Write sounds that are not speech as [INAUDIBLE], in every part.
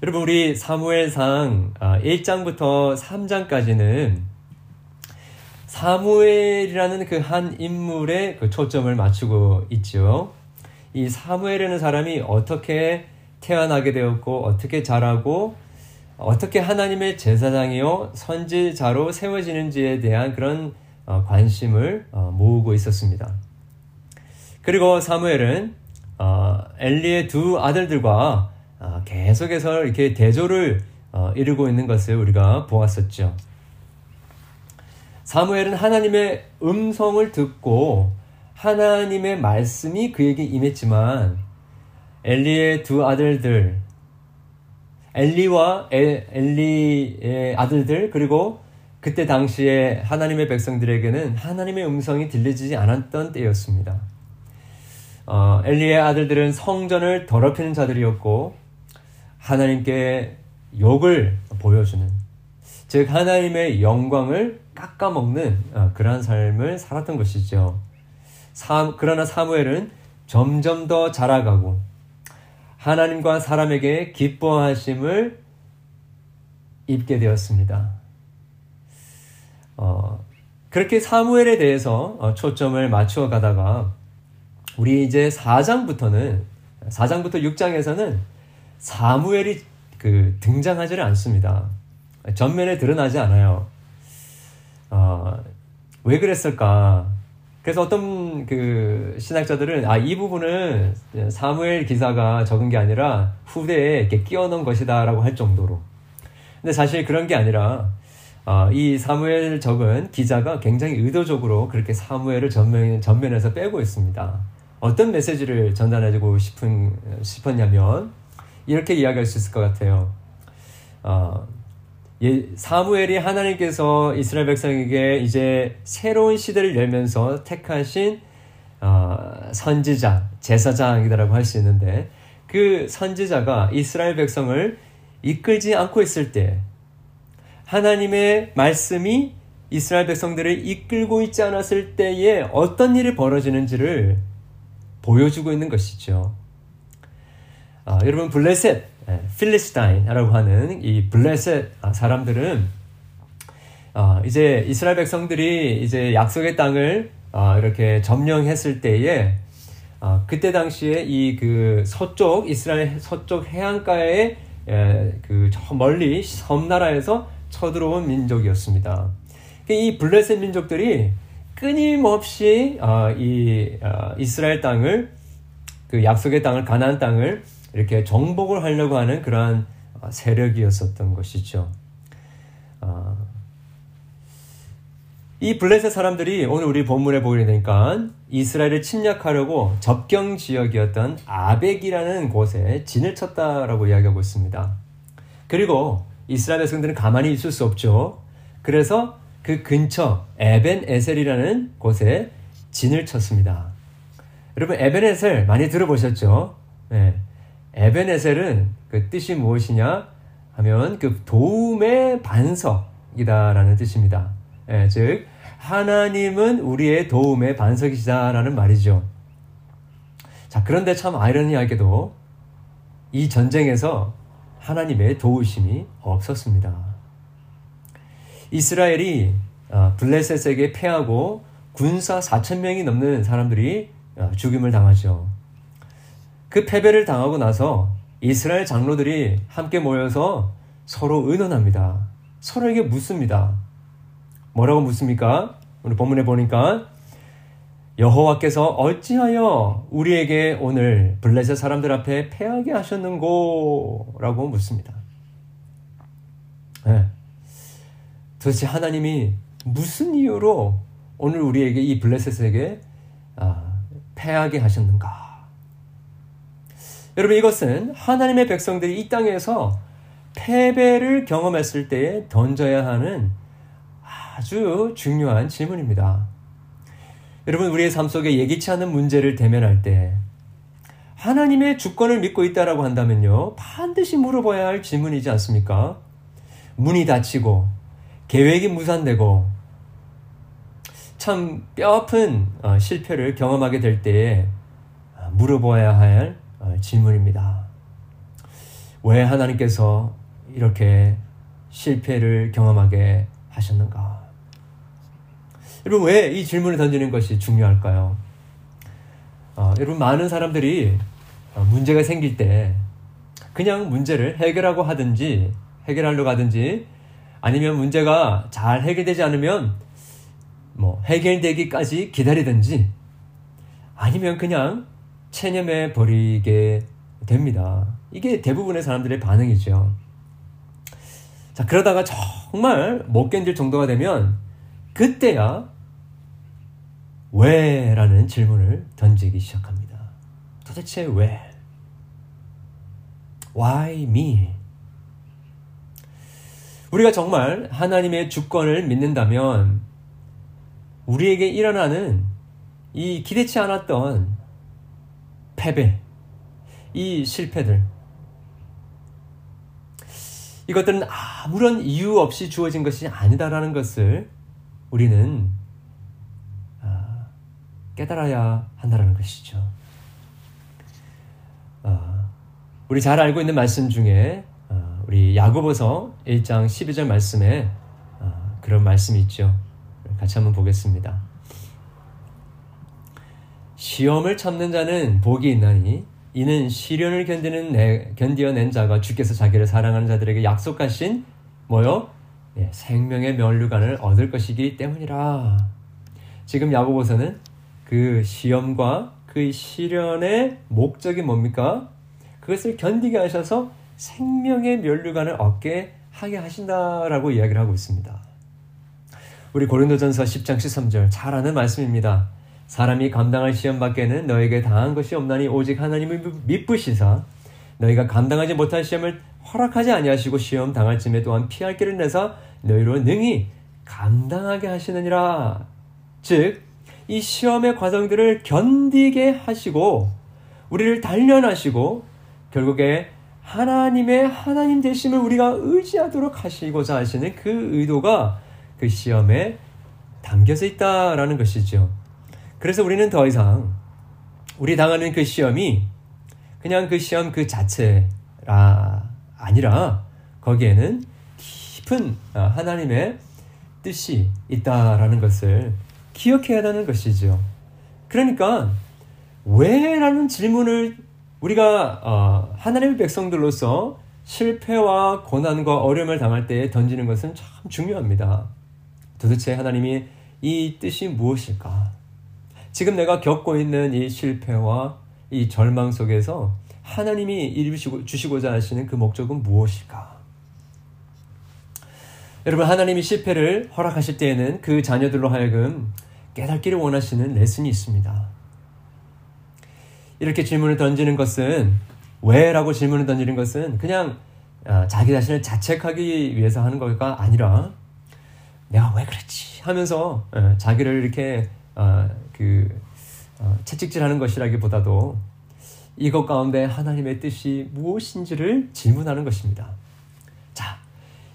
여러분 우리 사무엘상 1장부터 아, 3장까지는 사무엘이라는 그 한 인물에 그 초점을 맞추고 있죠. 이 사무엘이라는 사람이 어떻게 태어나게 되었고 어떻게 자라고 어떻게 하나님의 제사장이요 선지자로 세워지는지에 대한 그런 어, 관심을 어, 모으고 있었습니다. 그리고 사무엘은 어, 엘리의 두 아들들과 계속해서 이렇게 대조를 이루고 있는 것을 우리가 보았었죠. 사무엘은 하나님의 음성을 듣고 하나님의 말씀이 그에게 임했지만 엘리의 두 아들들 엘리와 엘리의 아들들 그리고 그때 당시에 하나님의 백성들에게는 하나님의 음성이 들리지 않았던 때였습니다. 어, 엘리의 아들들은 성전을 더럽히는 자들이었고 하나님께 욕을 보여주는 즉 하나님의 영광을 깎아먹는 어, 그러한 삶을 살았던 것이죠. 사, 그러나 사무엘은 점점 더 자라가고 하나님과 사람에게 기뻐하심을 입게 되었습니다. 어, 그렇게 사무엘에 대해서 어, 초점을 맞추어 가다가 우리 이제 4장부터는 4장부터 6장에서는 사무엘이 그 등장하지를 않습니다. 전면에 드러나지 않아요. 어, 왜 그랬을까? 그래서 어떤 그 신학자들은 아 이 부분은 사무엘 기사가 적은 게 아니라 후대에 이렇게 끼워 넣은 것이다라고 할 정도로. 근데 사실 그런 게 아니라 어, 이 사무엘 적은 기자가 굉장히 의도적으로 그렇게 사무엘을 전면, 전면에서 빼고 있습니다. 어떤 메시지를 전달해주고 싶은, 싶었냐면 이렇게 이야기할 수 있을 것 같아요. 어, 예, 사무엘이 하나님께서 이스라엘 백성에게 이제 새로운 시대를 열면서 택하신 어, 선지자, 제사장이다라고 할 수 있는데 그 선지자가 이스라엘 백성을 이끌지 않고 있을 때 하나님의 말씀이 이스라엘 백성들을 이끌고 있지 않았을 때에 어떤 일이 벌어지는지를 보여주고 있는 것이죠. 아, 여러분 블레셋 예, 필리스타인이라고 하는 이 블레셋 사람들은 어, 이제 이스라엘 백성들이 이제 약속의 땅을 어, 이렇게 점령했을 때에 어, 그때 당시에 이 그 서쪽 이스라엘 서쪽 해안가에 예, 그저 멀리 섬나라에서 쳐들어온 민족이었습니다. 이 블레셋 민족들이 끊임없이 어, 이 어, 이스라엘 땅을 그 약속의 땅을 가나안 땅을 이렇게 정복을 하려고 하는 그러한 어, 세력이었었던 것이죠. 어, 이 블레셋 사람들이 오늘 우리 본문에 보게 되니까 이스라엘을 침략하려고 접경 지역이었던 아벡이라는 곳에 진을 쳤다라고 이야기하고 있습니다. 그리고 이스라엘 백성들은 가만히 있을 수 없죠. 그래서 그 근처 에벤 에셀이라는 곳에 진을 쳤습니다. 여러분 에벤 에셀 많이 들어보셨죠? 네. 에베네셀은 그 뜻이 무엇이냐 하면 그 도움의 반석이다라는 뜻입니다. 예, 즉 하나님은 우리의 도움의 반석이시다라는 말이죠. 자, 그런데 참 아이러니하게도 이 전쟁에서 하나님의 도우심이 없었습니다. 이스라엘이 어, 블레셋에게 패하고 군사 4천 명이 넘는 사람들이 어, 죽임을 당하죠. 그 패배를 당하고 나서 이스라엘 장로들이 함께 모여서 서로 의논합니다. 서로에게 묻습니다. 뭐라고 묻습니까? 오늘 본문에 보니까 여호와께서 어찌하여 우리에게 오늘 블레셋 사람들 앞에 패하게 하셨는고? 라고 묻습니다. 네. 도대체 하나님이 무슨 이유로 오늘 우리에게 이 블레셋에게 아, 패하게 하셨는가? 여러분 이것은 하나님의 백성들이 이 땅에서 패배를 경험했을 때에 던져야 하는 아주 중요한 질문입니다. 여러분 우리의 삶 속에 예기치 않은 문제를 대면할 때 하나님의 주권을 믿고 있다라고 한다면요 반드시 물어봐야 할 질문이지 않습니까? 문이 닫히고 계획이 무산되고 참 뼈아픈 어, 실패를 경험하게 될 때에 물어봐야 할 어, 질문입니다. 왜 하나님께서 이렇게 실패를 경험하게 하셨는가? 여러분, 왜 이 질문을 던지는 것이 중요할까요? 어, 여러분, 많은 사람들이 어, 문제가 생길 때 그냥 문제를 해결하고 하든지 해결하려고 하든지 아니면 문제가 잘 해결되지 않으면 뭐 해결되기까지 기다리든지 아니면 그냥 체념해 버리게 됩니다. 이게 대부분의 사람들의 반응이죠. 자, 그러다가 정말 못 견딜 정도가 되면 그때야 왜? 라는 질문을 던지기 시작합니다. 도대체 왜? Why me? 우리가 정말 하나님의 주권을 믿는다면 우리에게 일어나는 이 기대치 않았던 패배, 이 실패들, 이것들은 아무런 이유 없이 주어진 것이 아니다라는 것을 우리는 아, 깨달아야 한다는 것이죠. 아, 우리 잘 알고 있는 말씀 중에 아, 우리 야고보서 1장 12절 말씀에 그런 말씀이 있죠. 같이 한번 보겠습니다. 시험을 참는 자는 복이 있나니 이는 시련을 견디는 내, 견디어낸 자가 주께서 자기를 사랑하는 자들에게 약속하신 뭐요? 예, 생명의 면류관을 얻을 것이기 때문이라. 지금 야고보서는 그 시험과 그 시련의 목적이 뭡니까? 그것을 견디게 하셔서 생명의 면류관을 얻게 하게 하신다라고 이야기를 하고 있습니다. 우리 고린도전서 10장 13절 잘 아는 말씀입니다. 사람이 감당할 시험 밖에는 너에게 당한 것이 없나니 오직 하나님을 믿으시사 너희가 감당하지 못할 시험을 허락하지 아니하시고 시험 당할 쯤에 또한 피할 길을 내서 너희로 능히 감당하게 하시느니라. 즉, 이 시험의 과정들을 견디게 하시고, 우리를 단련하시고, 결국에 하나님의 하나님 되심을 우리가 의지하도록 하시고자 하시는 그 의도가 그 시험에 담겨져 있다라는 것이죠. 그래서 우리는 더 이상 우리 당하는 그 시험이 그냥 그 시험 그 자체라 아니라 거기에는 깊은 아, 하나님의 뜻이 있다라는 것을 기억해야 하는 것이죠. 그러니까 왜라는 질문을 우리가 어, 하나님의 백성들로서 실패와 고난과 어려움을 당할 때 던지는 것은 참 중요합니다. 도대체 하나님이 이 뜻이 무엇일까? 지금 내가 겪고 있는 이 실패와 이 절망 속에서 하나님이 이루시고 주시고자 하시는 그 목적은 무엇일까? 여러분 하나님이 실패를 허락하실 때에는 그 자녀들로 하여금 깨닫기를 원하시는 레슨이 있습니다. 이렇게 질문을 던지는 것은 왜라고 질문을 던지는 것은 그냥 아, 자기 자신을 자책하기 위해서 하는 것가 아니라 내가 왜 그랬지 하면서 어, 자기를 이렇게 어, 그 어, 채찍질하는 것이라기보다도 이것 가운데 하나님의 뜻이 무엇인지를 질문하는 것입니다. 자,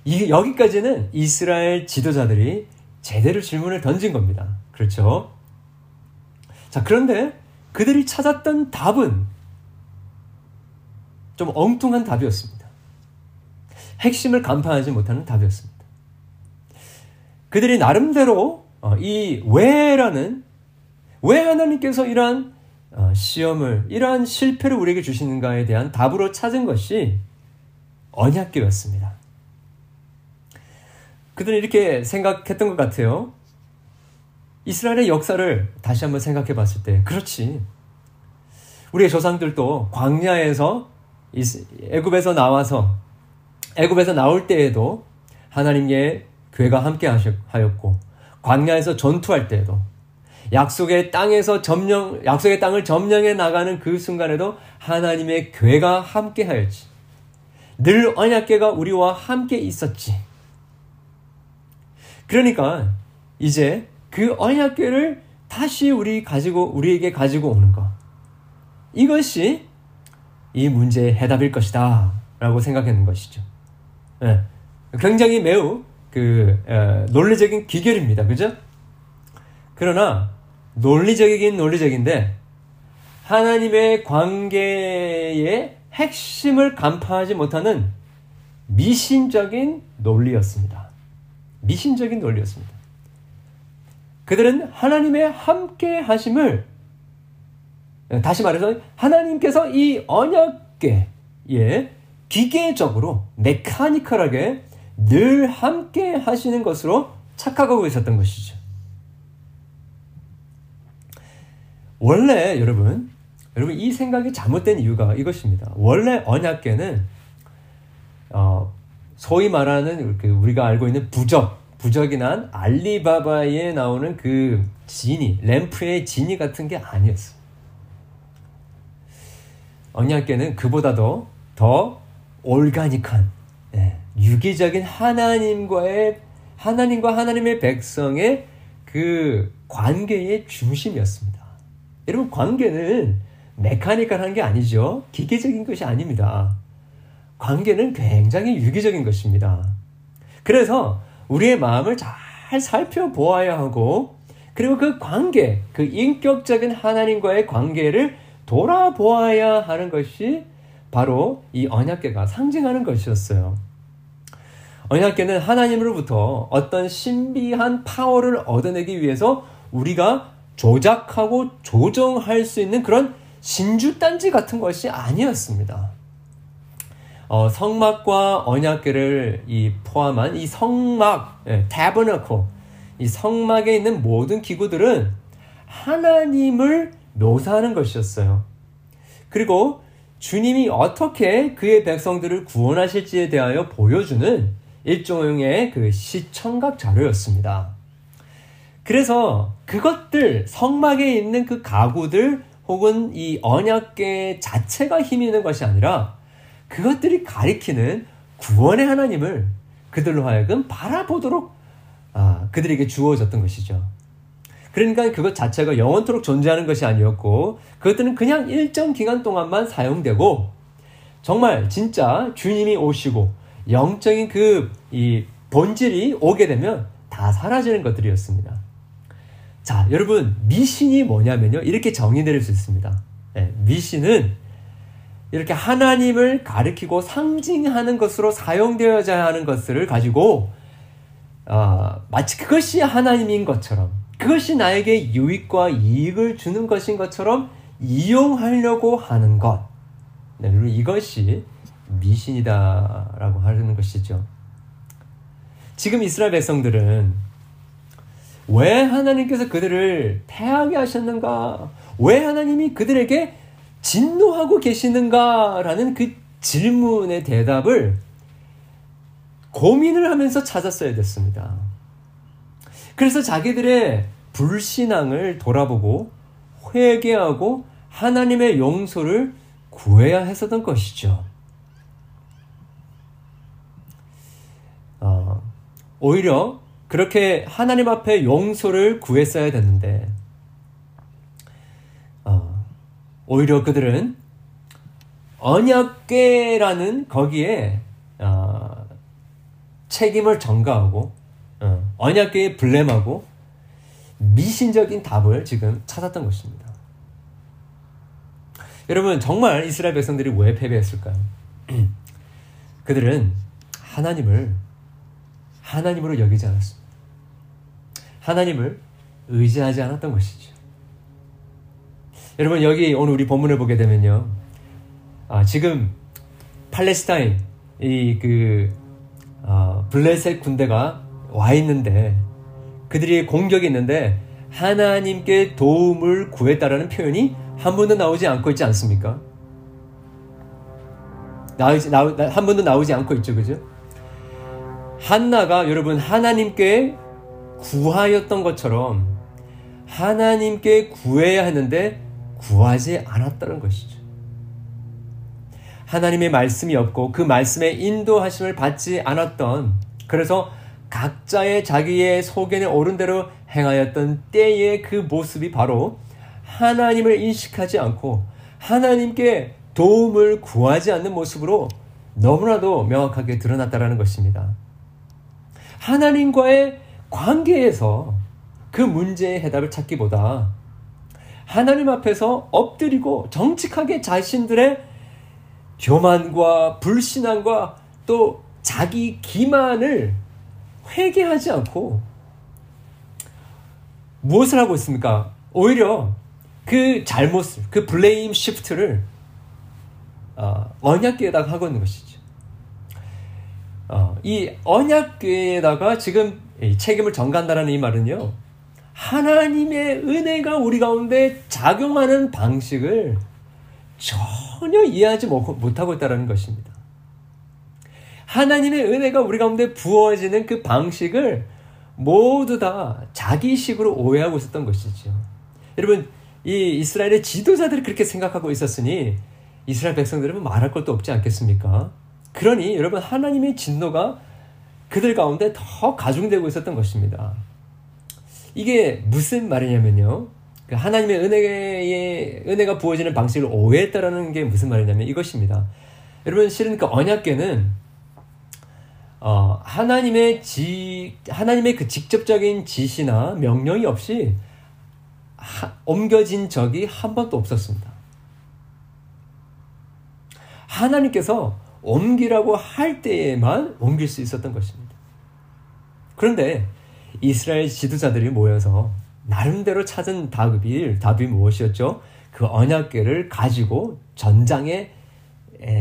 이, 여기까지는 이스라엘 지도자들이 제대로 질문을 던진 겁니다. 그렇죠? 자, 그런데 그들이 찾았던 답은 좀 엉뚱한 답이었습니다. 핵심을 간파하지 못하는 답이었습니다. 그들이 나름대로 어, 이 왜라는 왜 하나님께서 이러한 어, 시험을 이러한 실패를 우리에게 주시는가에 대한 답으로 찾은 것이 언약궤였습니다. 그들은 이렇게 생각했던 것 같아요. 이스라엘의 역사를 다시 한번 생각해 봤을 때, 그렇지. 우리의 조상들도 광야에서 애굽에서 나와서 애굽에서 나올 때에도 하나님의 괴가 함께 하였고 광야에서 전투할 때에도 약속의 땅에서 점령, 약속의 땅을 점령해 나가는 그 순간에도 하나님의 괴가 함께 하였지. 늘 언약궤가 우리와 함께 있었지. 그러니까 이제 그 언약궤를 다시 우리 가지고 우리에게 가지고 오는 것. 이것이 이 문제의 해답일 것이다 라고 생각하는 것이죠. 네. 굉장히 매우 그 에, 논리적인 기결입니다. 그죠? 그러나 논리적이긴 논리적인데 하나님의 관계의 핵심을 간파하지 못하는 미신적인 논리였습니다. 미신적인 논리였습니다. 그들은 하나님의 함께 하심을 다시 말해서 하나님께서 이 언약계에 기계적으로 메카니컬하게 늘 함께 하시는 것으로 착각하고 있었던 것이죠. 원래 여러분, 여러분 이 생각이 잘못된 이유가 이것입니다. 원래 언약계는 어, 소위 말하는 그 우리가 알고 있는 부적, 부적이 난 알리바바에 나오는 그 지니, 램프의 지니 같은 게 아니었어. 언약계는 그보다도 더 올가닉한 예, 유기적인 하나님과의 하나님과 하나님의 백성의 그 관계의 중심이었습니다. 여러분 관계는 메카니컬한 게 아니죠. 기계적인 것이 아닙니다. 관계는 굉장히 유기적인 것입니다. 그래서 우리의 마음을 잘 살펴보아야 하고 그리고 그 관계, 그 인격적인 하나님과의 관계를 돌아보아야 하는 것이 바로 이 언약계가 상징하는 것이었어요. 언약계는 하나님으로부터 어떤 신비한 파워를 얻어내기 위해서 우리가 조작하고 조정할 수 있는 그런 신주단지 같은 것이 아니었습니다. 어, 성막과 언약계를 이 포함한 이 성막, 예, tabernacle, 이 성막에 있는 모든 기구들은 하나님을 묘사하는 것이었어요. 그리고 주님이 어떻게 그의 백성들을 구원하실지에 대하여 보여주는 일종의 그 시청각 자료였습니다. 그래서 그것들 성막에 있는 그 가구들 혹은 이 언약계 자체가 힘이 있는 것이 아니라 그것들이 가리키는 구원의 하나님을 그들로 하여금 바라보도록 아, 그들에게 주어졌던 것이죠. 그러니까 그것 자체가 영원토록 존재하는 것이 아니었고 그것들은 그냥 일정 기간 동안만 사용되고 정말 진짜 주님이 오시고 영적인 그 이 본질이 오게 되면 다 사라지는 것들이었습니다. 자, 여러분 미신이 뭐냐면요. 이렇게 정의 내릴 수 있습니다. 네, 미신은 이렇게 하나님을 가리키고 상징하는 것으로 사용되어야 하는 것을 가지고 어, 마치 그것이 하나님인 것처럼 그것이 나에게 유익과 이익을 주는 것인 것처럼 이용하려고 하는 것. 네, 이것이 미신이다라고 하는 것이죠. 지금 이스라엘 백성들은 왜 하나님께서 그들을 패하게 하셨는가? 왜 하나님이 그들에게 진노하고 계시는가 라는 그 질문의 대답을 고민을 하면서 찾았어야 됐습니다. 그래서 자기들의 불신앙을 돌아보고 회개하고 하나님의 용서를 구해야 했었던 것이죠. 오히려 그렇게 하나님 앞에 용서를 구했어야 됐는데, 어, 오히려 그들은 언약계라는 거기에 어, 책임을 전가하고 어, 언약계에 블렘하고 미신적인 답을 지금 찾았던 것입니다. 여러분 정말 이스라엘 백성들이 왜 패배했을까요? [CLEARS THROAT] 그들은 하나님을 하나님으로 여기지 않았습니다. 하나님을 의지하지 않았던 것이죠. 여러분 여기 오늘 우리 본문을 보게 되면요, 아, 지금 팔레스타인 이그 어, 블레셋 군대가 와 있는데 그들이 공격이 있는데 하나님께 도움을 구했다라는 표현이 한 번도 나오지 않고 있지 않습니까? 나오지, 나오, 한 번도 나오지 않고 있죠, 그죠? 한나가 여러분 하나님께 구하였던 것처럼 하나님께 구해야 하는데 구하지 않았다는 것이죠. 하나님의 말씀이 없고 그 말씀의 인도하심을 받지 않았던 그래서 각자의 자기의 속에는 옳은 대로 행하였던 때의 그 모습이 바로 하나님을 인식하지 않고 하나님께 도움을 구하지 않는 모습으로 너무나도 명확하게 드러났다라는 것입니다. 하나님과의 관계에서 그 문제의 해답을 찾기보다 하나님 앞에서 엎드리고 정직하게 자신들의 교만과 불신앙과 또 자기 기만을 회개하지 않고 무엇을 하고 있습니까? 오히려 그 잘못을, 그 블레임 시프트를 어, 언약궤에다가 하고 있는 것이죠. 어, 이 언약궤에다가 지금 책임을 전가한다는 이 말은요. 하나님의 은혜가 우리 가운데 작용하는 방식을 전혀 이해하지 못하고 있다는 것입니다. 하나님의 은혜가 우리 가운데 부어지는 그 방식을 모두 다 자기식으로 오해하고 있었던 것이죠. 여러분, 이 이스라엘의 지도자들이 그렇게 생각하고 있었으니 이스라엘 백성들은 말할 것도 없지 않겠습니까? 그러니 여러분 하나님의 진노가 그들 가운데 더 가중되고 있었던 것입니다. 이게 무슨 말이냐면요. 그 하나님의 은혜의 은혜가 부어지는 방식을 오해했다라는 게 무슨 말이냐면 이것입니다. 여러분 실은 그 언약궤는 어, 하나님의 지 하나님의 그 직접적인 지시나 명령이 없이 하, 옮겨진 적이 한 번도 없었습니다. 하나님께서 옮기라고 할 때에만 옮길 수 있었던 것입니다. 그런데 이스라엘 지도자들이 모여서 나름대로 찾은 답이, 답이 무엇이었죠? 그 언약궤를 가지고 전장에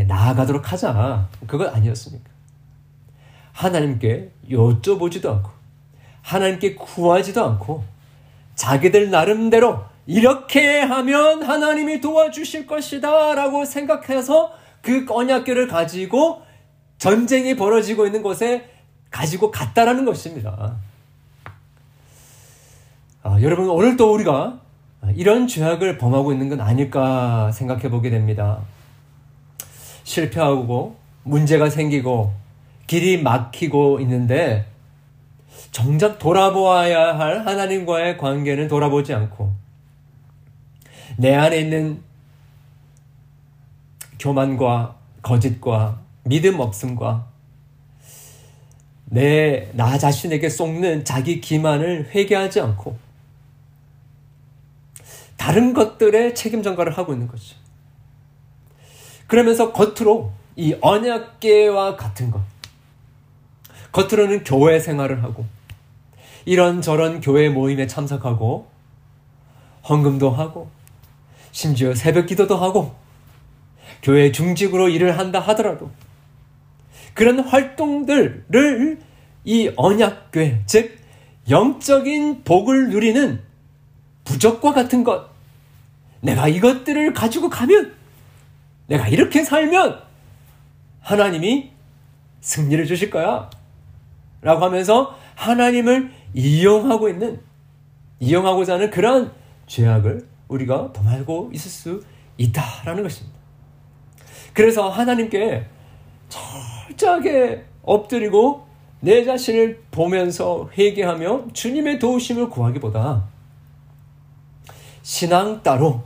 나아가도록 하자. 그것 아니었습니까? 하나님께 여쭤보지도 않고, 하나님께 구하지도 않고, 자기들 나름대로 이렇게 하면 하나님이 도와주실 것이다 라고 생각해서 그 언약궤를 가지고 전쟁이 벌어지고 있는 곳에 가지고 갔다라는 것입니다. 아, 여러분 오늘 또 우리가 이런 죄악을 범하고 있는 건 아닐까 생각해 보게 됩니다. 실패하고 문제가 생기고 길이 막히고 있는데 정작 돌아보아야 할 하나님과의 관계는 돌아보지 않고 내 안에 있는 교만과 거짓과 믿음 없음과 내 나 자신에게 쏟는 자기 기만을 회개하지 않고 다른 것들에 책임 전가를 하고 있는 거죠. 그러면서 겉으로 이 언약계와 같은 것, 겉으로는 교회 생활을 하고 이런저런 교회 모임에 참석하고 헌금도 하고 심지어 새벽 기도도 하고 교회 중직으로 일을 한다 하더라도 그런 활동들을 이 언약궤, 즉 영적인 복을 누리는 부적과 같은 것, 내가 이것들을 가지고 가면, 내가 이렇게 살면 하나님이 승리를 주실 거야. 라고 하면서 하나님을 이용하고 있는, 이용하고자 하는 그러한 죄악을 우리가 범하고 있을 수 있다라는 것입니다. 그래서 하나님께 철저하게 엎드리고 내 자신을 보면서 회개하며 주님의 도우심을 구하기보다 신앙 따로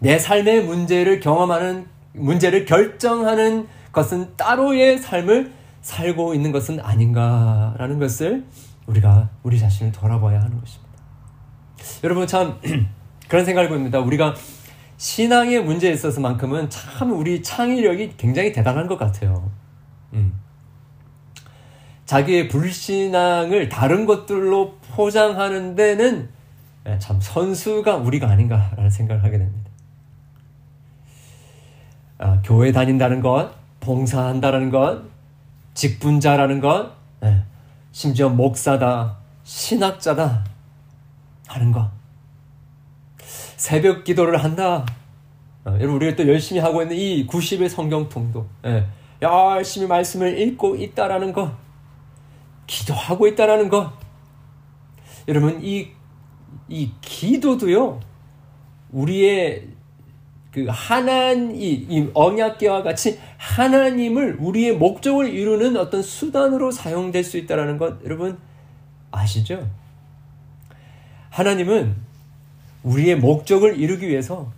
내 삶의 문제를 경험하는 문제를 결정하는 것은 따로의 삶을 살고 있는 것은 아닌가라는 것을 우리가 우리 자신을 돌아봐야 하는 것입니다. 여러분 참 [CLEARS THROAT] 그런 생각을 봅니다. 우리가 신앙의 문제에 있어서만큼은 참 우리 창의력이 굉장히 대단한 것 같아요. 음. 자기의 불신앙을 다른 것들로 포장하는 데는 예, 참 선수가 우리가 아닌가라는 생각을 하게 됩니다. 아, 교회 다닌다는 것, 봉사한다는 것, 직분자라는 것, 예, 심지어 목사다, 신학자다 하는 것. 새벽 기도를 한다. 어, 여러분 우리가 또 열심히 하고 있는 이 90의 성경통도 예, 열심히 말씀을 읽고 있다라는 것, 기도하고 있다라는 것. 여러분 이 이 기도도요 우리의 그 하나님 이 언약계와 같이 하나님을 우리의 목적을 이루는 어떤 수단으로 사용될 수 있다라는 것 여러분 아시죠? 하나님은 우리의 목적을 이루기 위해서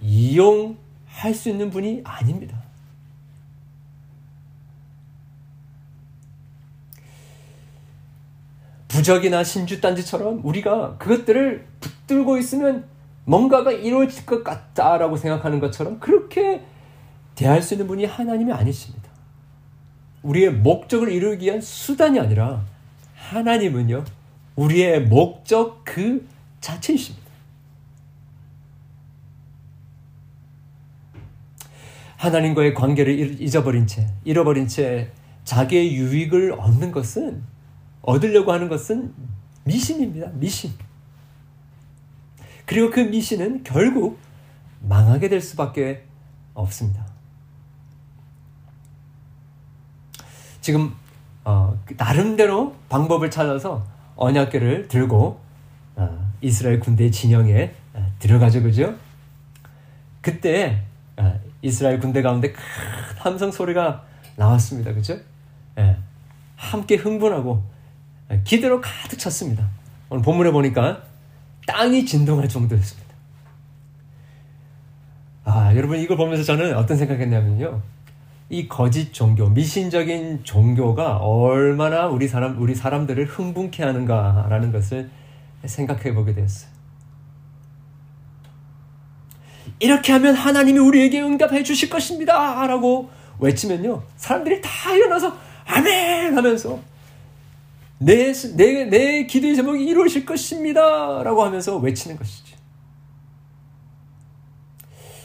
이용할 수 있는 분이 아닙니다. 부적이나 신주단지처럼 우리가 그것들을 붙들고 있으면 뭔가가 이루어질 것 같다라고 생각하는 것처럼 그렇게 대할 수 있는 분이 하나님이 아니십니다. 우리의 목적을 이루기 위한 수단이 아니라 하나님은요, 우리의 목적 그 자체이십니다. 하나님과의 관계를 잊어버린 채, 잃어버린 채 자기의 유익을 얻는 것은, 얻으려고 하는 것은 미신입니다. 미신. 그리고 그 미신은 결국 망하게 될 수밖에 없습니다. 지금 어, 나름대로 방법을 찾아서 언약궤를 들고 어, 이스라엘 군대 진영에 어, 들어가죠, 그죠? 그때 어, 이스라엘 군대 가운데 큰 함성 소리가 나왔습니다, 그죠? 예, 함께 흥분하고 예, 기대로 가득 찼습니다. 오늘 본문에 보니까 땅이 진동할 정도였습니다. 아, 여러분 이걸 보면서 저는 어떤 생각했냐면요. 이 거짓 종교, 미신적인 종교가 얼마나 우리 사람, 우리 사람들을 흥분케 하는가라는 것을 생각해 보게 되었어요. 이렇게 하면 하나님이 우리에게 응답해 주실 것입니다. 라고 외치면요. 사람들이 다 일어나서 아멘 하면서 내, 내, 내 기도의 제목이 이루어질 것입니다. 라고 하면서 외치는 것이죠.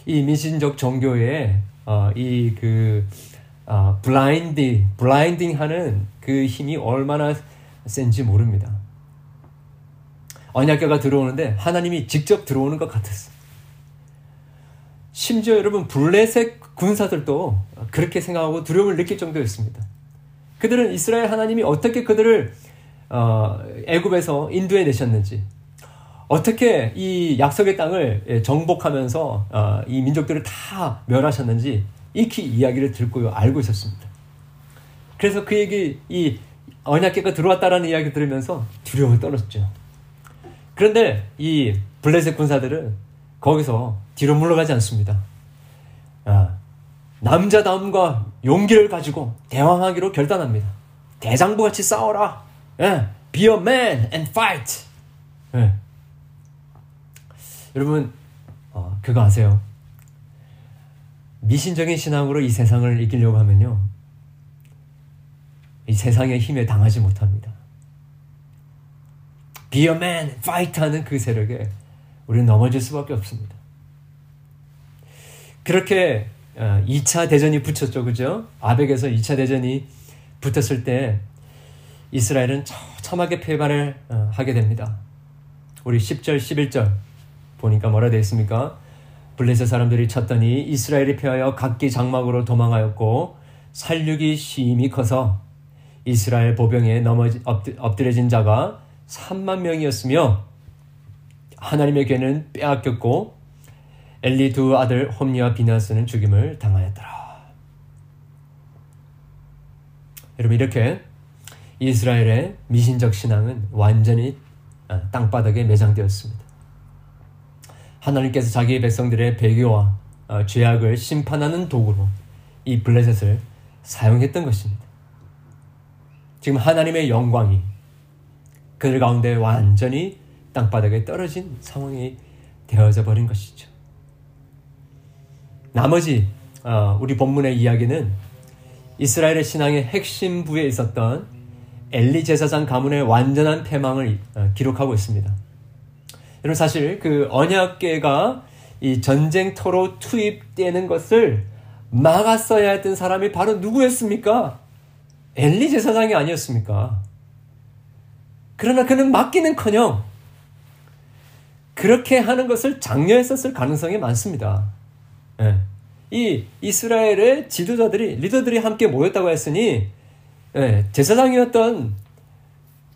이 미신적 종교의 어, 이그 어, 블라인디 블라인딩 하는 그 힘이 얼마나 센지 모릅니다. 언약궤가 들어오는데 하나님이 직접 들어오는 것 같았어. 심지어 여러분 블레셋 군사들도 그렇게 생각하고 두려움을 느낄 정도였습니다. 그들은 이스라엘 하나님이 어떻게 그들을 어, 애굽에서 인도해 내셨는지 어떻게 이 약속의 땅을 예, 정복하면서 어, 이 민족들을 다 멸하셨는지 익히 이야기를 듣고 알고 있었습니다. 그래서 그 얘기 이 언약계가 들어왔다라는 이야기 들으면서 두려움을 떨었죠. 그런데 이 블레셋 군사들은 거기서 뒤로 물러가지 않습니다. 아, 남자다움과 용기를 가지고 대왕하기로 결단합니다. 대장부 같이 싸워라. 예, be a man and fight. 예. 여러분 어, 그거 아세요? 미신적인 신앙으로 이 세상을 이기려고 하면요. 이 세상의 힘에 당하지 못합니다. Be a man, fight 하는 그 세력에 우리는 넘어질 수밖에 없습니다. 그렇게 2차 어, 대전이 붙였죠. 그죠? 아벡에서 2차 대전이 붙었을 때 이스라엘은 처참하게 패배를 어, 하게 됩니다. 우리 10절, 11절 보니까 뭐라 되어 있습니까? 블레셋 사람들이 쳤더니 이스라엘이 피하여 각기 장막으로 도망하였고 살육이 심히 커서 이스라엘 보병에 넘어지, 엎드려진 자가 3만 명이었으며 하나님의 괴는 빼앗겼고 엘리 두 아들 홈니와 비나스는 죽임을 당하였더라. 여러분 이렇게 이스라엘의 미신적 신앙은 완전히 아, 땅바닥에 매장되었습니다. 하나님께서 자기 백성들의 배교와 어, 죄악을 심판하는 도구로 이 블레셋을 사용했던 것입니다. 지금 하나님의 영광이 그들 가운데 완전히 땅바닥에 떨어진 상황이 되어져 버린 것이죠. 나머지 어, 우리 본문의 이야기는 이스라엘의 신앙의 핵심 부에 있었던 엘리 제사장 가문의 완전한 패망을 어, 기록하고 있습니다. 여러분 사실 그 언약계가 이 전쟁터로 투입되는 것을 막았어야 했던 사람이 바로 누구였습니까? 엘리 제사장이 아니었습니까? 그러나 그는 막기는커녕 그렇게 하는 것을 장려했었을 가능성이 많습니다. 네. 이 이스라엘의 지도자들이 리더들이 함께 모였다고 했으니 네, 제사장이었던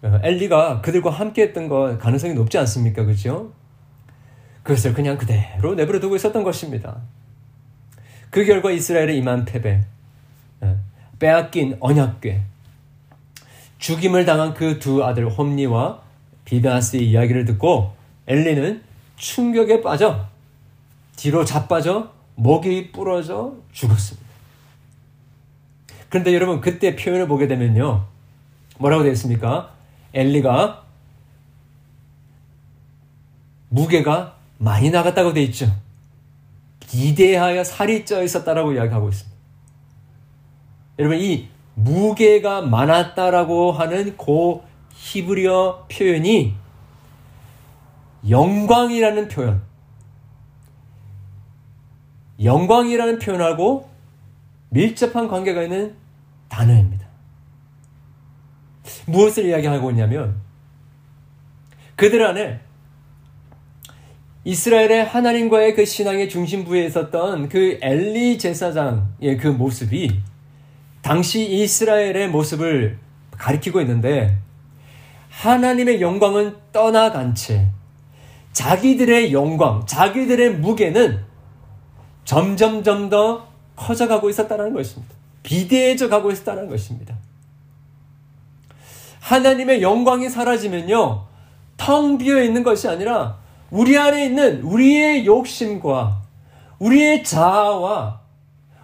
어, 엘리가 그들과 함께 했던 거 가능성이 높지 않습니까? 그죠? 그것을 그냥 그대로 내버려 두고 있었던 것입니다. 그 결과 이스라엘의 임한 패배, 어, 빼앗긴 언약궤, 죽임을 당한 그 두 아들 홈니와 비베아스의 이야기를 듣고 엘리는 충격에 빠져 뒤로 자빠져 목이 부러져 죽었습니다. 그런데 여러분 그때 표현을 보게 되면요. 뭐라고 되어 있습니까? 엘리가 무게가 많이 나갔다고 돼 있죠. 비대하여 살이 쪄 있었다라고 이야기하고 있습니다. 여러분 이 무게가 많았다라고 하는 고 히브리어 표현이 영광이라는 표현, 영광이라는 표현하고 밀접한 관계가 있는 단어입니다. 무엇을 이야기하고 있냐면 그들 안에 이스라엘의 하나님과의 그 신앙의 중심부에 있었던 그 엘리 제사장의 그 모습이 당시 이스라엘의 모습을 가리키고 있는데 하나님의 영광은 떠나간 채 자기들의 영광, 자기들의 무게는 점점점 더 커져가고 있었다는 것입니다. 비대해져 가고 있었다는 것입니다. 하나님의 영광이 사라지면요, 텅 비어 있는 것이 아니라 우리 안에 있는 우리의 욕심과 우리의 자아와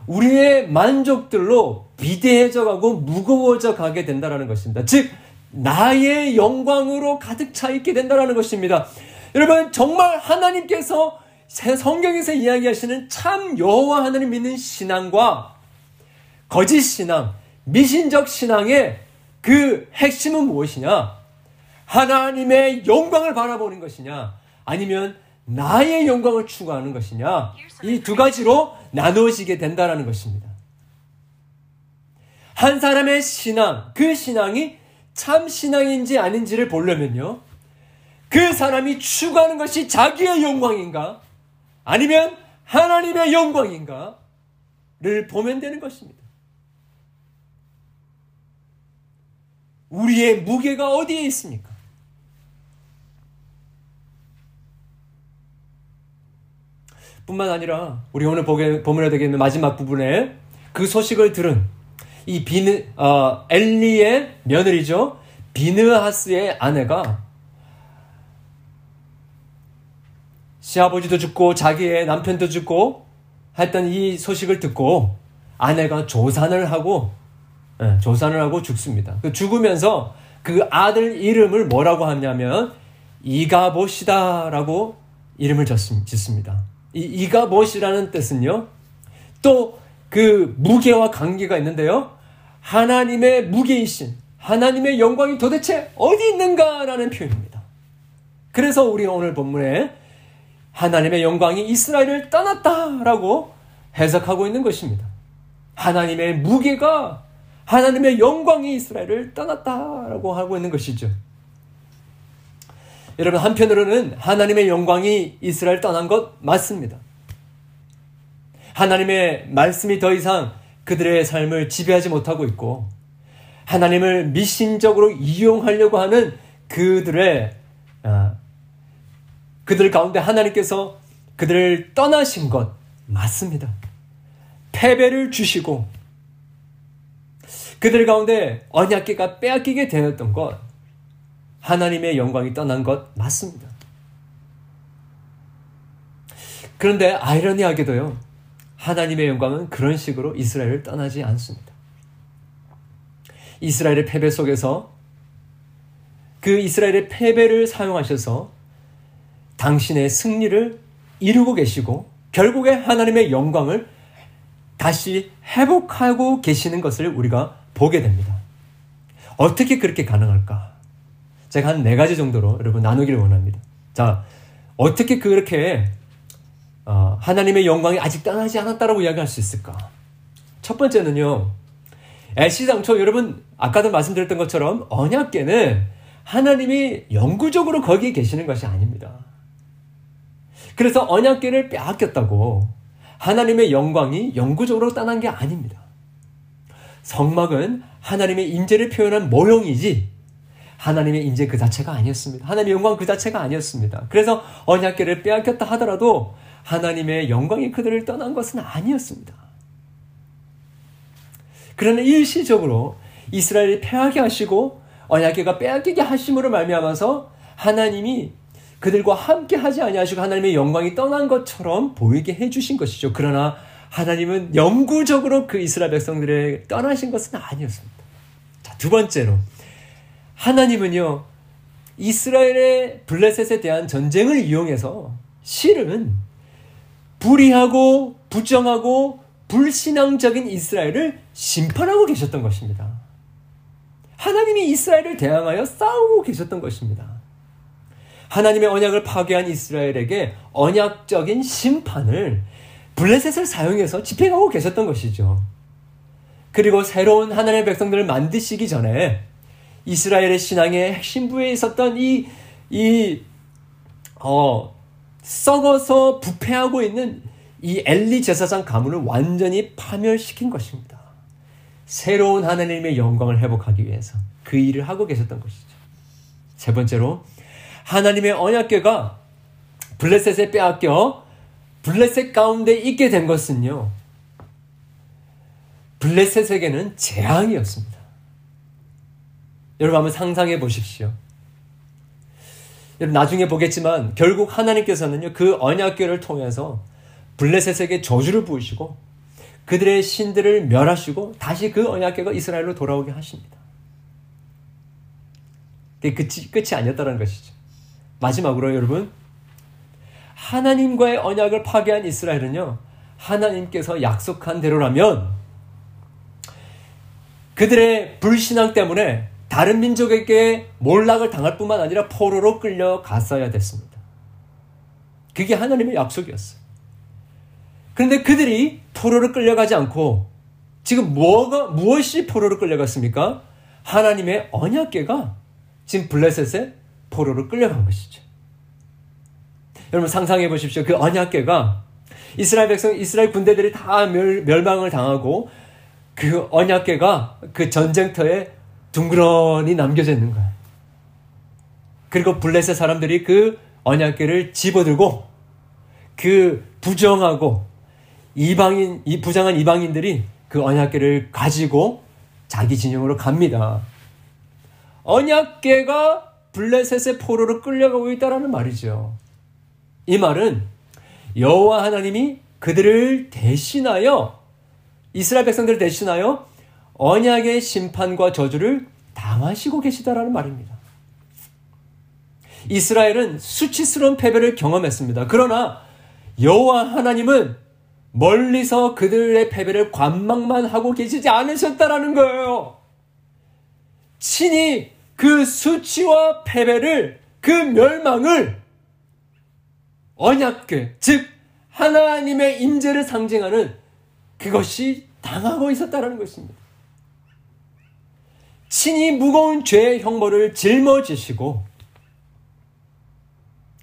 우리의 만족들로 비대해져 가고 무거워져 가게 된다는 것입니다. 즉, 나의 영광으로 가득 차 있게 된다는 것입니다. 여러분, 정말 하나님께서 성경에서 이야기하시는 참 여호와 하나님 믿는 신앙과 거짓 신앙, 미신적 신앙의 그 핵심은 무엇이냐? 하나님의 영광을 바라보는 것이냐? 아니면 나의 영광을 추구하는 것이냐? 이 두 가지로 나누어지게 된다는 것입니다. 한 사람의 신앙, 그 신앙이 참 신앙인지 아닌지를 보려면요. 그 사람이 추구하는 것이 자기의 영광인가? 아니면 하나님의 영광인가 를 보면 되는 것입니다. 우리의 무게가 어디에 있습니까? 뿐만 아니라 우리 오늘 보게 보면 되겠는 마지막 부분에 그 소식을 들은 이 비느 어, 엘리의 며느리죠 비느하스의 아내가 시아버지도 죽고 자기의 남편도 죽고 했던 이 소식을 듣고 아내가 조산을 하고 네, 조산을 하고 죽습니다. 그 죽으면서 그 아들 이름을 뭐라고 하냐면 이가봇이다라고 이름을 짓습니다. 이 이가봇이라는 뜻은요. 또 그 무게와 관계가 있는데요. 하나님의 무게이신 하나님의 영광이 도대체 어디 있는가라는 표현입니다. 그래서 우리 오늘 본문에 하나님의 영광이 이스라엘을 떠났다라고 해석하고 있는 것입니다. 하나님의 무게가 하나님의 영광이 이스라엘을 떠났다라고 하고 있는 것이죠. 여러분 한편으로는 하나님의 영광이 이스라엘 떠난 것 맞습니다. 하나님의 말씀이 더 이상 그들의 삶을 지배하지 못하고 있고 하나님을 미신적으로 이용하려고 하는 그들의 아, 그들 가운데 하나님께서 그들을 떠나신 것 맞습니다. 패배를 주시고 그들 가운데 언약계가 빼앗기게 되었던 것 하나님의 영광이 떠난 것 맞습니다. 그런데 아이러니하게도요. 하나님의 영광은 그런 식으로 이스라엘을 떠나지 않습니다. 이스라엘의 패배 속에서 그 이스라엘의 패배를 사용하셔서 당신의 승리를 이루고 계시고 결국에 하나님의 영광을 다시 회복하고 계시는 것을 우리가 보게 됩니다. 어떻게 그렇게 가능할까? 제가 한 네 가지 정도로 여러분 나누기를 원합니다. 자, 어떻게 그렇게 어, 하나님의 영광이 아직 떠나지 않았다라고 이야기할 수 있을까? 첫 번째는요. 애시당초 여러분 아까도 말씀드렸던 것처럼 언약계는 하나님이 영구적으로 거기에 계시는 것이 아닙니다. 그래서 언약계를 빼앗겼다고 하나님의 영광이 영구적으로 떠난 게 아닙니다. 성막은 하나님의 인재를 표현한 모형이지 하나님의 인재 그 자체가 아니었습니다. 하나님의 영광 그 자체가 아니었습니다. 그래서 언약계를 빼앗겼다 하더라도 하나님의 영광이 그들을 떠난 것은 아니었습니다. 그러나 일시적으로 이스라엘이 패하게 하시고 언약계가 빼앗기게 하심으로 말미암아서 하나님이 그들과 함께 하지 아니하시고 하나님의 영광이 떠난 것처럼 보이게 해 주신 것이죠. 그러나 하나님은 영구적으로 그 이스라엘 백성들을 떠나신 것은 아니었습니다. 자, 두 번째로 하나님은요. 이스라엘의 블레셋에 대한 전쟁을 이용해서 실은 불의하고 부정하고 불신앙적인 이스라엘을 심판하고 계셨던 것입니다. 하나님이 이스라엘을 대항하여 싸우고 계셨던 것입니다. 하나님의 언약을 파괴한 이스라엘에게 언약적인 심판을 블레셋을 사용해서 집행하고 계셨던 것이죠. 그리고 새로운 하나님의 백성들을 만드시기 전에 이스라엘의 신앙의 핵심부에 있었던 이, 이, 어, 썩어서 부패하고 있는 이 엘리 제사장 가문을 완전히 파멸시킨 것입니다. 새로운 하나님의 영광을 회복하기 위해서 그 일을 하고 계셨던 것이죠. 세 번째로 하나님의 언약궤가 블레셋에 빼앗겨 블레셋 가운데 있게 된 것은요. 블레셋에게는 재앙이었습니다. 여러분 한번 상상해 보십시오. 여러분 나중에 보겠지만 결국 하나님께서는요 그 언약궤를 통해서 블레셋에게 저주를 부으시고 그들의 신들을 멸하시고 다시 그 언약궤가 이스라엘로 돌아오게 하십니다. 그게 끝이, 끝이 아니었다는 것이죠. 마지막으로 여러분 하나님과의 언약을 파괴한 이스라엘은요 하나님께서 약속한 대로라면 그들의 불신앙 때문에 다른 민족에게 몰락을 당할 뿐만 아니라 포로로 끌려갔어야 됐습니다. 그게 하나님의 약속이었어요. 그런데 그들이 포로를 끌려가지 않고 지금 뭐가 무엇이 포로를 끌려갔습니까? 하나님의 언약계가 지금 블레셋에 포로를 끌려간 것이죠. 여러분 상상해 보십시오. 그 언약계가 이스라엘 백성, 이스라엘 군대들이 다 멸, 멸망을 당하고 그 언약계가 그 전쟁터에 둥그러니 남겨져 있는 거예요. 그리고 블레셋 사람들이 그 언약계를 집어들고 그 부정하고 이방인, 이 부정한 이방인들이 그 언약계를 가지고 자기 진영으로 갑니다. 언약계가 블레셋의 포로로 끌려가고 있다라는 말이죠. 이 말은 여호와 하나님이 그들을 대신하여 이스라엘 백성들을 대신하여 언약의 심판과 저주를 당하시고 계시다라는 말입니다. 이스라엘은 수치스러운 패배를 경험했습니다. 그러나 여호와 하나님은 멀리서 그들의 패배를 관망만 하고 계시지 않으셨다라는 거예요. 친히 그 수치와 패배를 그 멸망을 언약궤 즉 하나님의 임재를 상징하는 그것이 당하고 있었다라는 것입니다. 친히 무거운 죄의 형벌을 짊어지시고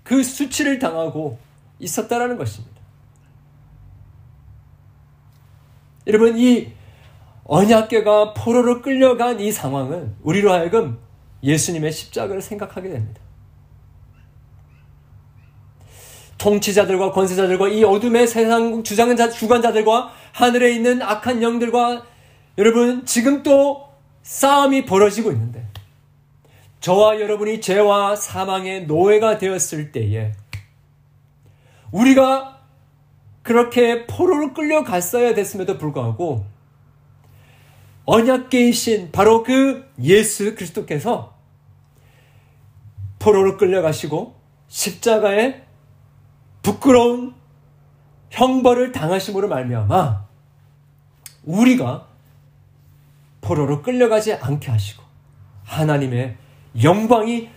그 수치를 당하고 있었다라는 것입니다. 여러분 이 언약궤가 포로로 끌려간 이 상황은 우리로 하여금 예수님의 십자가를 생각하게 됩니다. 통치자들과 권세자들과 이 어둠의 세상 주장자, 주관자들과 하늘에 있는 악한 영들과 여러분 지금 또 싸움이 벌어지고 있는데 저와 여러분이 죄와 사망의 노예가 되었을 때에 우리가 그렇게 포로로 끌려갔어야 됐음에도 불구하고 언약계이신 바로 그 예수 그리스도께서 포로로 끌려가시고 십자가에 부끄러운 형벌을 당하심으로 말미암아 우리가 포로로 끌려가지 않게 하시고 하나님의 영광이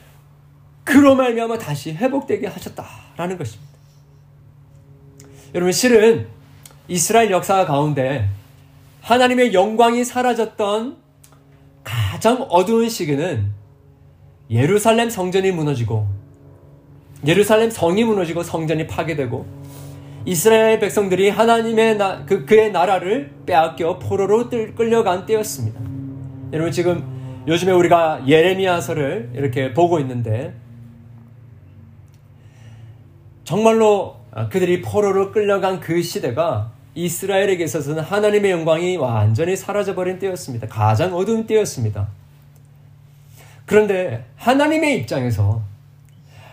그로 말미암아 다시 회복되게 하셨다라는 것입니다. 여러분 실은 이스라엘 역사 가운데 하나님의 영광이 사라졌던 가장 어두운 시기는 예루살렘 성전이 무너지고 예루살렘 성이 무너지고 성전이 파괴되고 이스라엘 백성들이 하나님의 나, 그, 그의 나라를 빼앗겨 포로로 끌려간 때였습니다. 여러분 지금 요즘에 우리가 예레미야서를 이렇게 보고 있는데 정말로 아, 그들이 포로로 끌려간 그 시대가 이스라엘에게 있어서는 하나님의 영광이 완전히 사라져버린 때였습니다. 가장 어두운 때였습니다. 그런데 하나님의 입장에서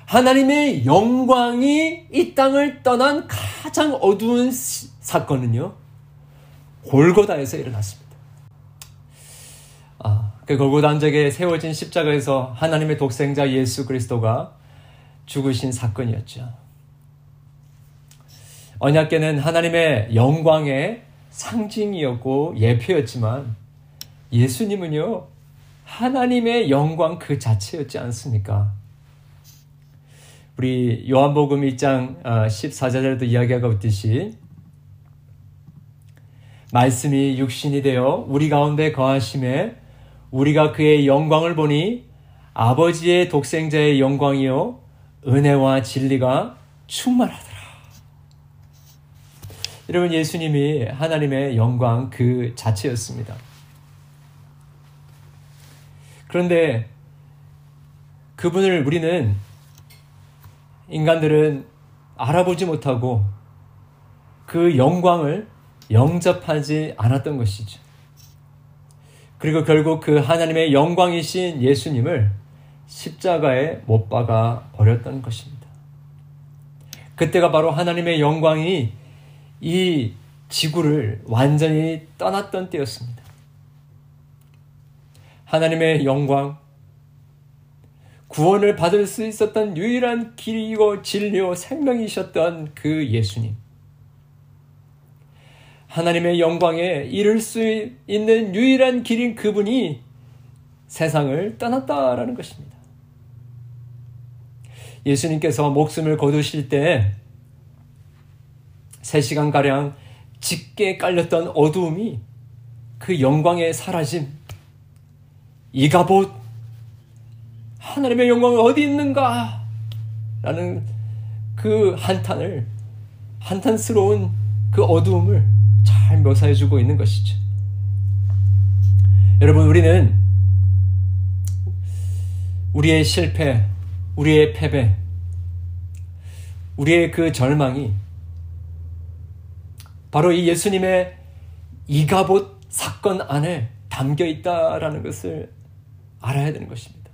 하나님의 영광이 이 땅을 떠난 가장 어두운 사건은요, 골고다에서 일어났습니다. 아, 그 골고다 언적에 세워진 십자가에서 하나님의 독생자 예수 그리스도가 죽으신 사건이었죠. 언약계는 하나님의 영광의 상징이었고 예표였지만 예수님은요, 하나님의 영광 그 자체였지 않습니까? 우리 요한복음 1장 14절에도 어, 이야기하고 있듯이 말씀이 육신이 되어 우리 가운데 거하심에 우리가 그의 영광을 보니 아버지의 독생자의 영광이요 은혜와 진리가 충만하더라. 여러분 예수님이 하나님의 영광 그 자체였습니다. 그런데 그분을 우리는 인간들은 알아보지 못하고 그 영광을 영접하지 않았던 것이죠. 그리고 결국 그 하나님의 영광이신 예수님을 십자가에 못 박아 버렸던 것입니다. 그때가 바로 하나님의 영광이 이 지구를 완전히 떠났던 때였습니다. 하나님의 영광, 구원을 받을 수 있었던 유일한 길이고 진리요 생명이셨던 그 예수님. 하나님의 영광에 이를 수 있는 유일한 길인 그분이 세상을 떠났다라는 것입니다. 예수님께서 목숨을 거두실 때 3시간가량 짙게 깔렸던 어두움이 그 영광의 사라짐, 이가봇, 하나님의 영광이 어디 있는가? 라는 그 한탄을, 한탄스러운 그 어두움을 잘 묘사해 주고 있는 것이죠. 여러분, 우리는 우리의 실패, 우리의 패배, 우리의 그 절망이 바로 이 예수님의 이가봇 사건 안에 담겨 있다라는 것을 알아야 되는 것입니다.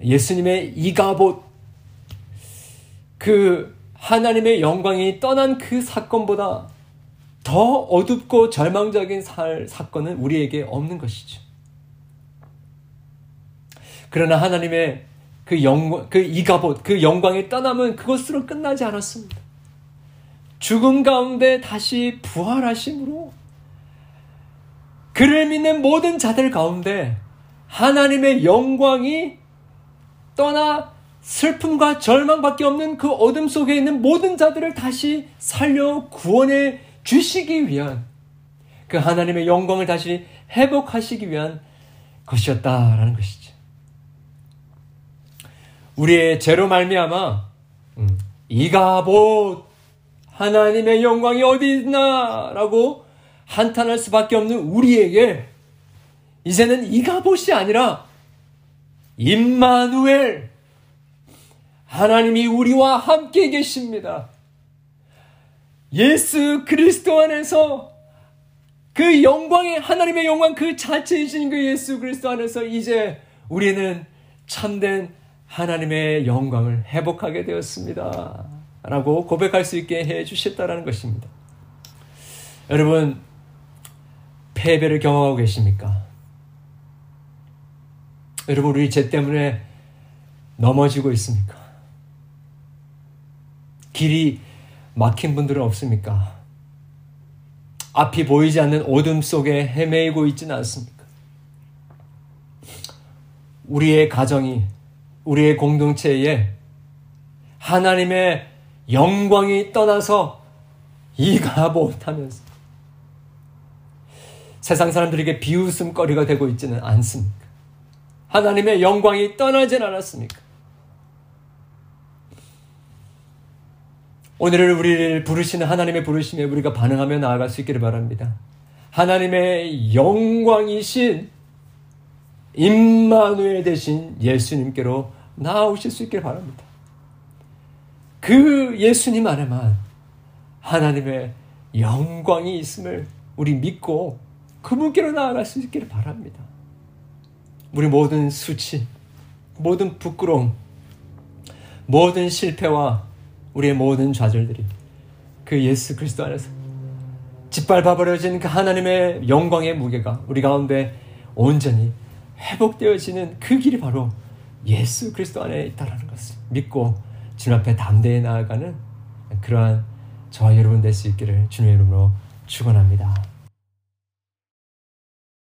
예수님의 이가봇 그 하나님의 영광이 떠난 그 사건보다 더 어둡고 절망적인 살, 사건은 우리에게 없는 것이죠. 그러나 하나님의 그 영광, 그 이가봇, 그 영광의 떠남은 그것으로 끝나지 않았습니다. 죽음 가운데 다시 부활하심으로 그를 믿는 모든 자들 가운데 하나님의 영광이 떠나 슬픔과 절망밖에 없는 그 어둠 속에 있는 모든 자들을 다시 살려 구원해 주시기 위한 그 하나님의 영광을 다시 회복하시기 위한 것이었다라는 것이죠. 우리의 죄로 말미암아 음, 이가봇 하나님의 영광이 어디 있나라고 한탄할 수밖에 없는 우리에게 이제는 이가봇이 아니라 임마누엘 하나님이 우리와 함께 계십니다. 예수 그리스도 안에서 그 영광의 하나님의 영광 그 자체이신 그 예수 그리스도 안에서 이제 우리는 참된 하나님의 영광을 회복하게 되었습니다. 라고 고백할 수 있게 해 주셨다라는 것입니다. 여러분, 패배를 경험하고 계십니까? 여러분, 우리 죄 때문에 넘어지고 있습니까? 길이 막힌 분들은 없습니까? 앞이 보이지 않는 어둠 속에 헤매이고 있지는 않습니까? 우리의 가정이, 우리의 공동체에 하나님의 영광이 떠나서 이가 못하면서 세상 사람들에게 비웃음거리가 되고 있지는 않습니까? 하나님의 영광이 떠나진 않았습니까? 오늘을 우리를 부르시는 하나님의 부르심에 우리가 반응하며 나아갈 수 있기를 바랍니다. 하나님의 영광이신 임마누엘 대신 예수님께로 나아오실 수 있기를 바랍니다. 그 예수님 안에만 하나님의 영광이 있음을 우리 믿고 그분께로 나아갈 수 있기를 바랍니다. 우리 모든 수치, 모든 부끄러움, 모든 실패와 우리의 모든 좌절들이 그 예수 그리스도 안에서 짓밟아 버려진 그 하나님의 영광의 무게가 우리 가운데 온전히 회복되어지는 그 길이 바로 예수 그리스도 안에 있다는 것을 믿고 주님 앞에 담대히 나아가는 그러한 저와 여러분 될 수 있기를 주님의 이름으로 축원합니다.